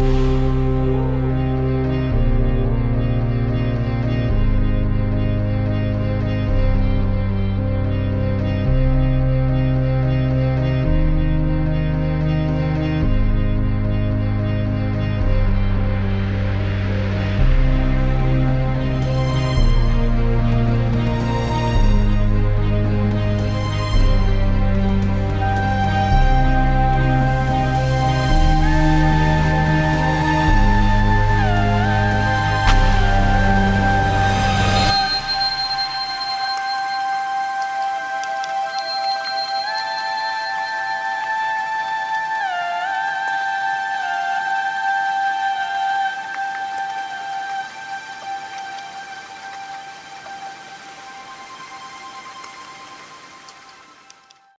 Música